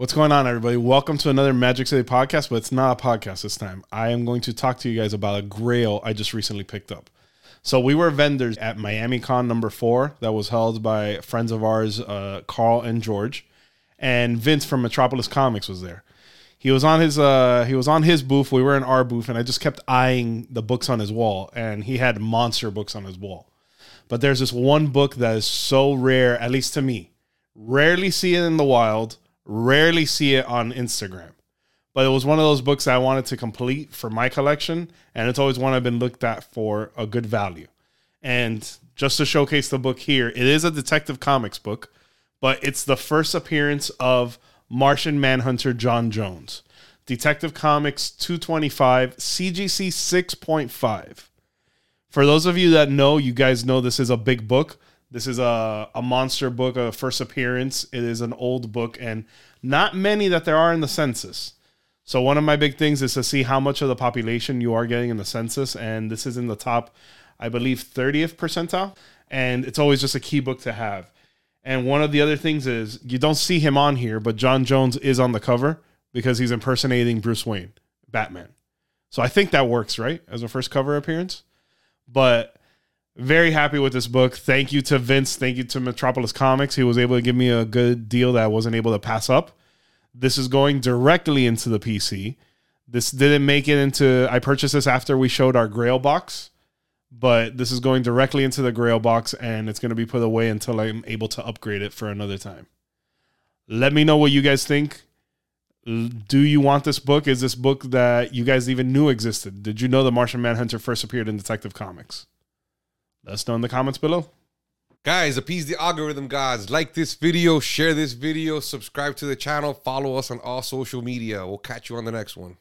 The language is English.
What's going on, everybody? Welcome to another Magic City podcast, but it's not a podcast this time. I am going to talk to you guys about a grail I just recently picked up. So, we were vendors at Miami Con number four that was held by friends of ours, uh, Carl and George, and Vince from Metropolis Comics was there. He was on his uh, he was on his booth. We were in our booth, and I just kept eyeing the books on his wall, and he had monster books on his wall. But there's this one book that is so rare, at least to me. Rarely see it in the wild Rarely see it on Instagram. But it was one of those books I wanted to complete for my collection, and it's always one I've been looked at for a good value. And just to showcase the book here, it is a Detective Comics book, but it's the first appearance of Martian Manhunter John Jones. Detective Comics 225, CGC 6.5. For those of you that know, you guys know this is a big book. This is a, a monster book, a first appearance. It is an old book, and not many that there are in the census. So one of my big things is to see how much of the population you are getting in the census, and this is in the top, I believe, 30th percentile, and it's always just a key book to have. And one of the other things is you don't see him on here, but John Jones is on the cover because he's impersonating Bruce Wayne, Batman. So I think that works, right? As a first cover appearance. But very happy with this book. Thank you to Vince. Thank you to Metropolis Comics. He was able to give me a good deal that I wasn't able to pass up. This is going directly into the PC. This didn't make it into. I purchased this after we showed our Grail box, but this is going directly into the Grail box and it's going to be put away until I'm able to upgrade it for another time. Let me know what you guys think. Do you want this book? Is this book that you guys even knew existed? Did you know the Martian Manhunter first appeared in Detective Comics? Let us know in the comments below. Guys, appease the algorithm gods. Like this video, share this video, subscribe to the channel, follow us on all social media. We'll catch you on the next one.